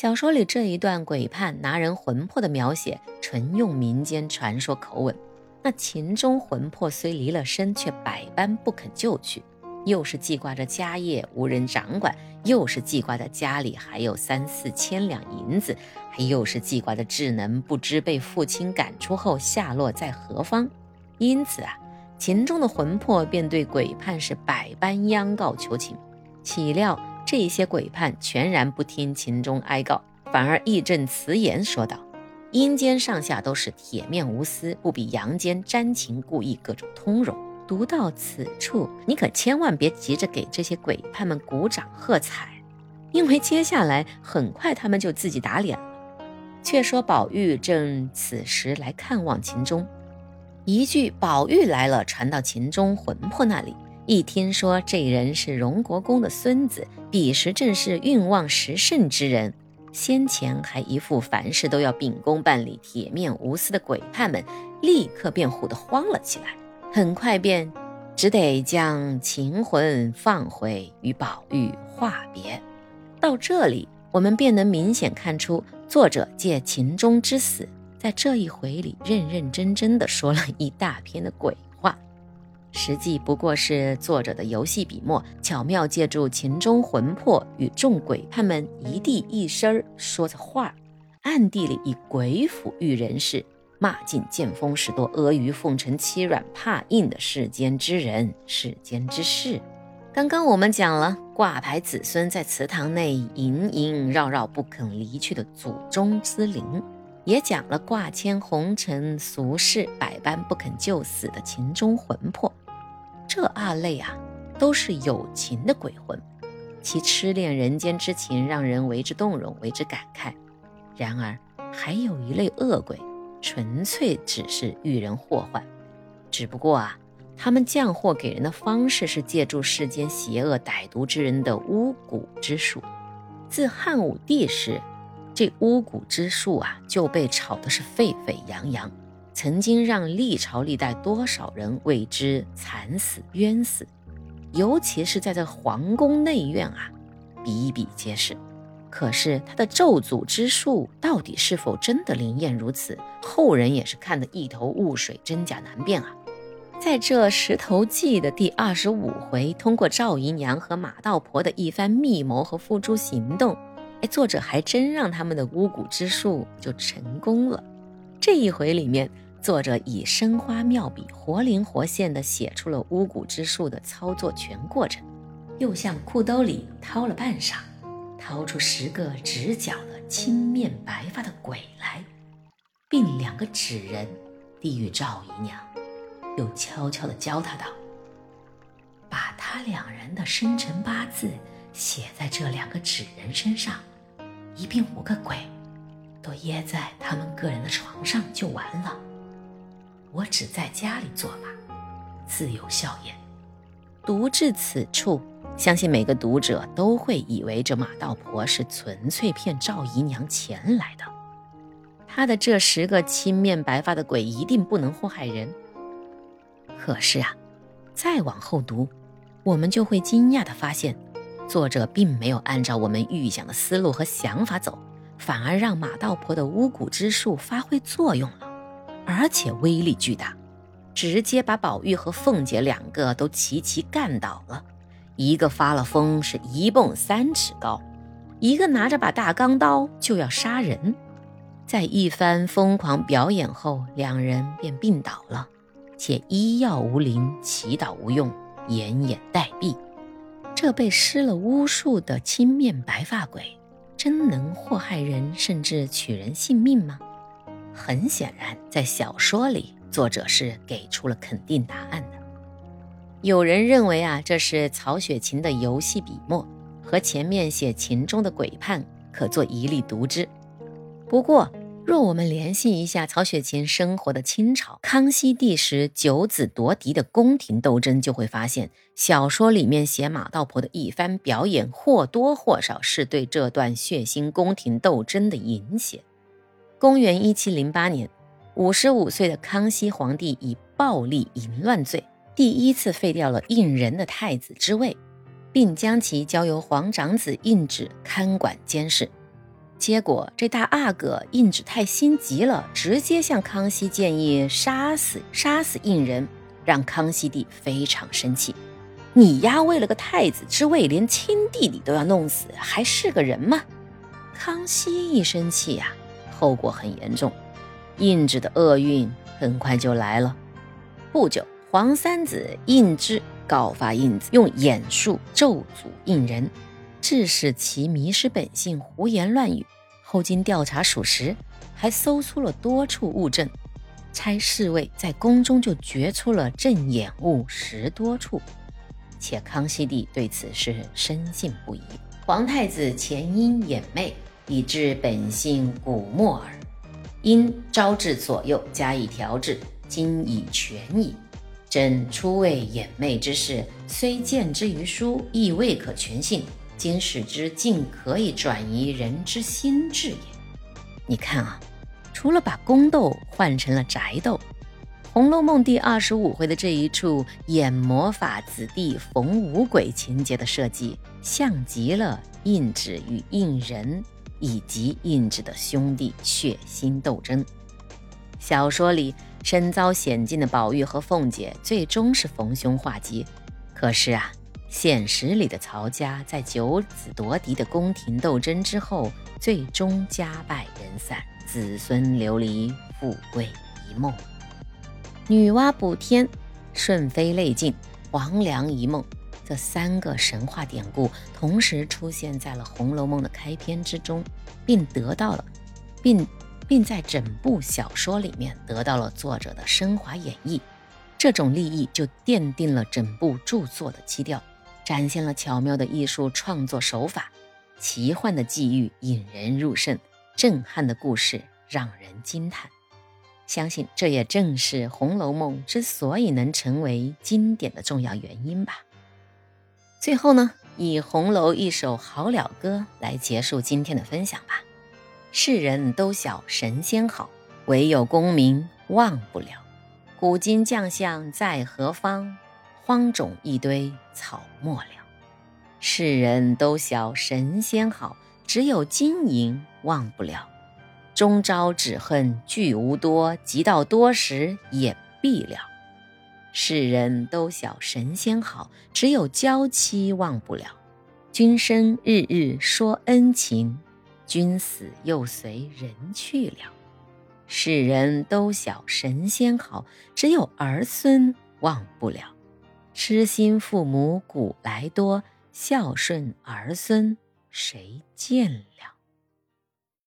小说里这一段鬼判拿人魂魄的描写，纯用民间传说口吻。那秦钟魂魄虽离了身，却百般不肯就去，又是记挂着家业无人掌管，又是记挂着家里还有三四千两银子，还又是记挂着智能不知被父亲赶出后下落在何方。因此啊，秦钟的魂魄便对鬼判是百般央告求情。岂料这些鬼判全然不听秦钟哀告，反而义正辞严说道。阴间上下都是铁面无私，不比阳间沾情故意，各种通融。读到此处，你可千万别急着给这些鬼判们鼓掌喝彩，因为接下来很快他们就自己打脸了。却说宝玉正此时来看望秦钟，一句“宝玉来了”传到秦钟魂魄那里，一听说这人是荣国公的孙子，彼时正是运旺时盛之人。先前还一副凡事都要秉公办理、铁面无私的鬼判们，立刻便唬得慌了起来。很快便只得将秦魂放回，与宝玉话别。到这里，我们便能明显看出，作者借秦钟之死，在这一回里认认真真的说了一大篇的鬼。实际不过是作者的游戏笔墨，巧妙借助秦钟魂魄与众鬼判们一地一声儿说着话，暗地里以鬼斧喻人世，骂尽见风使舵、阿谀奉承、欺软怕硬的世间之人、世间之事。刚刚我们讲了挂牌子孙在祠堂内萦萦绕绕不肯离去的祖宗之灵，也讲了挂牵红尘俗世百般不肯就死的秦钟魂魄。这二类啊，都是有情的鬼魂，其痴恋人间之情，让人为之动容，为之感慨。然而，还有一类恶鬼，纯粹只是遇人祸患。只不过啊，他们降祸给人的方式是借助世间邪恶歹毒之人的巫蛊之术。自汉武帝时，这巫蛊之术啊，就被炒得是沸沸扬扬。曾经让历朝历代多少人为之惨死冤死，尤其是在这皇宫内院啊，比比皆是。可是他的咒诅之术到底是否真的灵验如此，后人也是看得一头雾水，真假难辨啊。在这《石头记》的第二十五回，通过赵姨娘和马道婆的一番密谋和付诸行动，哎，作者还真让他们的巫蛊之术就成功了。这一回里面。作者以生花妙笔，活灵活现地写出了巫蛊之术的操作全过程，又向裤兜里掏了半晌，掏出十个直角的青面白发的鬼来，并两个纸人递与赵姨娘，又悄悄地教她道：“把他两人的生辰八字写在这两个纸人身上，一并五个鬼都掖在他们个人的床上就完了。”我只在家里做吧，自有笑颜。读至此处，相信每个读者都会以为这马道婆是纯粹骗赵姨娘钱来的。她的这十个青面白发的鬼一定不能祸害人。可是啊，再往后读，我们就会惊讶地发现，作者并没有按照我们预想的思路和想法走，反而让马道婆的巫蛊之术发挥作用了。而且威力巨大，直接把宝玉和凤姐两个都齐齐干倒了。一个发了疯，是一蹦三尺高；一个拿着把大钢刀就要杀人。在一番疯狂表演后，两人便病倒了，且医药无灵，祈祷无用，奄奄待毙。这被施了巫术的青面白发鬼，真能祸害人，甚至取人性命吗？很显然，在小说里，作者是给出了肯定答案的。有人认为啊，这是曹雪芹的游戏笔墨，和前面写秦钟的鬼判可做一例读之。不过，若我们联系一下曹雪芹生活的清朝康熙帝时九子夺嫡的宫廷斗争，就会发现小说里面写马道婆的一番表演，或多或少是对这段血腥宫廷斗争的影写。公元一七零八年，五十五岁的康熙皇帝以暴力淫乱罪，第一次废掉了胤仁的太子之位，并将其交由皇长子胤祉看管监视。结果这大阿哥胤祉太心急了，直接向康熙建议杀死杀死胤仁，让康熙帝非常生气。你丫为了个太子之位，连亲弟弟都要弄死，还是个人吗？康熙一生气呀，后果很严重，胤脂的厄运很快就来了。不久，皇三子胤之告发胤子用眼术咒诅胤人，致使其迷失本性，胡言乱语。后经调查属实，还搜出了多处物证，差侍卫在宫中就掘出了镇眼物十多处。且康熙帝对此事深信不疑。皇太子前因眼昧，以致本性古没耳，因招致左右加以调治，今已全矣。朕初为眼昧之事，虽见之于书，亦未可全信。今使之竟可以转移人之心智也。你看啊，除了把宫斗换成了宅斗。《红楼梦》第二十五回的这一处演魔法子弟逢五鬼情节的设计，像极了印纸与印人以及胤脂的兄弟血腥斗争。小说里身遭险境的宝玉和凤姐最终是逢凶化吉，可是啊，现实里的曹家在九子夺嫡的宫廷斗争之后，最终家败人散，子孙流离，富贵一梦。女娲补天、顺妃泪尽、黄粱一梦，这三个神话典故同时出现在了《红楼梦》的开篇之中，并得到了，并并在整部小说里面得到了作者的升华演绎。这种立意就奠定了整部著作的基调，展现了巧妙的艺术创作手法，奇幻的际遇引人入胜，震撼的故事让人惊叹。相信这也正是《红楼梦》之所以能成为经典的重要原因吧。最后呢，以红楼一首《好了歌》来结束今天的分享吧。世人都晓神仙好，唯有功名忘不了。古今将相在何方？荒冢一堆草没了。世人都晓神仙好，只有金银忘不了。终朝只恨聚无多，及到多时也必了。世人都晓神仙好，只有娇妻忘不了。君生日日说恩情，君死又随人去了。世人都晓神仙好，只有儿孙忘不了。痴心父母古来多，孝顺儿孙谁见了？